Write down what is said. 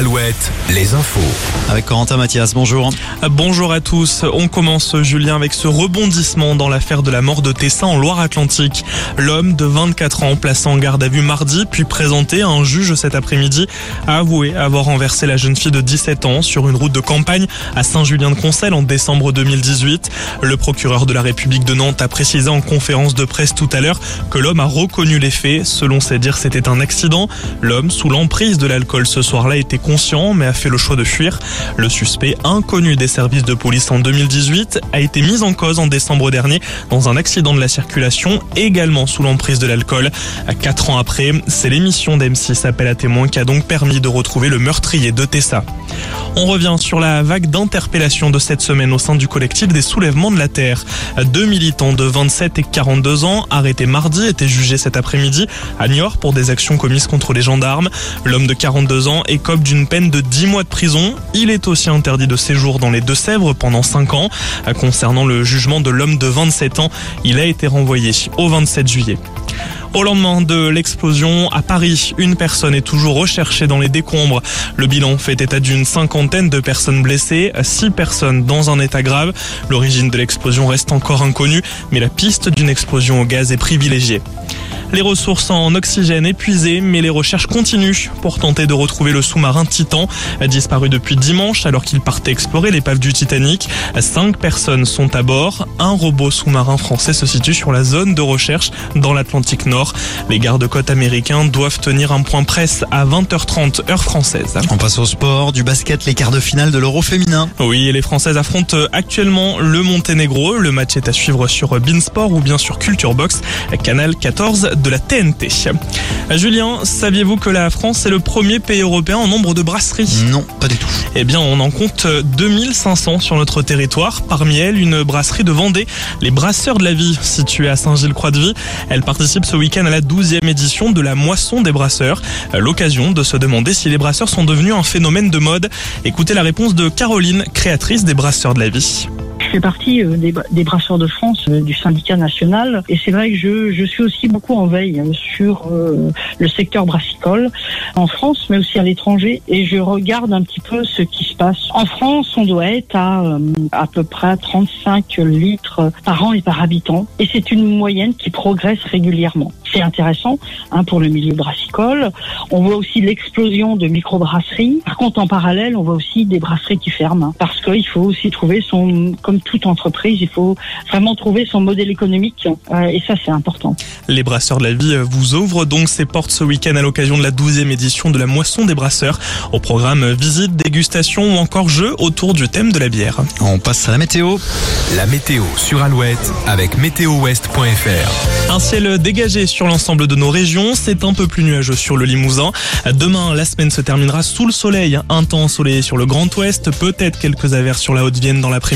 Alouette, les infos. Avec Corentin Mathias, bonjour. Bonjour à tous. On commence, Julien, avec ce rebondissement dans l'affaire de la mort de Tessa en Loire-Atlantique. L'homme de 24 ans, placé en garde à vue mardi, puis présenté à un juge cet après-midi, a avoué avoir renversé la jeune fille de 17 ans sur une route de campagne à Saint-Julien-de-Concel en décembre 2018. Le procureur de la République de Nantes a précisé en conférence de presse tout à l'heure que l'homme a reconnu les faits. Selon ses dires, c'était un accident. L'homme, sous l'emprise de l'alcool ce soir-là, était conscient mais a fait le choix de fuir. Le suspect, inconnu des services de police en 2018, a été mis en cause en décembre dernier dans un accident de la circulation, également sous l'emprise de l'alcool. Quatre ans après, c'est l'émission d'M6 Appel à témoins qui a donc permis de retrouver le meurtrier de Tessa. On revient sur la vague d'interpellation de cette semaine au sein du collectif des soulèvements de la Terre. Deux militants de 27 et 42 ans, arrêtés mardi, étaient jugés cet après-midi à Niort pour des actions commises contre les gendarmes. L'homme de 42 ans écope d'une peine de 10 mois de prison. Il est aussi interdit de séjour dans les Deux-Sèvres pendant 5 ans. Concernant le jugement de l'homme de 27 ans, il a été renvoyé au 27 juillet. Au lendemain de l'explosion à Paris, une personne est toujours recherchée dans les décombres. Le bilan fait état d'une cinquantaine de personnes blessées, six personnes dans un état grave. L'origine de l'explosion reste encore inconnue, mais la piste d'une explosion au gaz est privilégiée. Les ressources en oxygène épuisées, mais les recherches continuent pour tenter de retrouver le sous-marin Titan, disparu depuis dimanche alors qu'il partait explorer l'épave du Titanic. Cinq personnes sont à bord. Un robot sous-marin français se situe sur la zone de recherche dans l'Atlantique Nord. Les gardes-côtes américains doivent tenir un point presse à 20h30 heure française. On passe au sport, du basket, les quarts de finale de l'Euro féminin. Oui, les Françaises affrontent actuellement le Monténégro. Le match est à suivre sur Beansport ou bien sur Culture Box, canal 14 de la TNT. Julien, saviez-vous que la France est le premier pays européen en nombre de brasseries? Non, pas du tout. Eh bien, on en compte 2500 sur notre territoire. Parmi elles, une brasserie de Vendée, les Brasseurs de la Vie, située à Saint-Gilles-Croix-de-Vie. Elle participe ce week-end à la 12e édition de la Moisson des Brasseurs. L'occasion de se demander si les brasseurs sont devenus un phénomène de mode. Écoutez la réponse de Caroline, créatrice des Brasseurs de la Vie. Je fais partie euh, des, brasseurs de France, euh, du syndicat national, et c'est vrai que je, suis aussi beaucoup en veille euh, sur le secteur brassicole en France, mais aussi à l'étranger, et je regarde un petit peu ce qui se passe. En France, on doit être à à peu près 35 litres par an et par habitant, et c'est une moyenne qui progresse régulièrement. C'est intéressant hein, pour le milieu brassicole. On voit aussi l'explosion de microbrasseries. Par contre, en parallèle, on voit aussi des brasseries qui ferment, hein, parce qu'il faut aussi trouver son comme toute entreprise, il faut vraiment trouver son modèle économique euh, et ça c'est important. Les Brasseurs de la Vie vous ouvrent donc ses portes ce week-end à l'occasion de la 12e édition de la Moisson des Brasseurs. Au programme visite, dégustation ou encore jeu autour du thème de la bière. On passe à la météo. La météo sur Alouette avec météowest.fr. Un ciel dégagé sur l'ensemble de nos régions, c'est un peu plus nuageux sur le Limousin. Demain, la semaine se terminera sous le soleil, un temps ensoleillé sur le Grand Ouest, peut-être quelques averses sur la Haute-Vienne dans l'après-midi.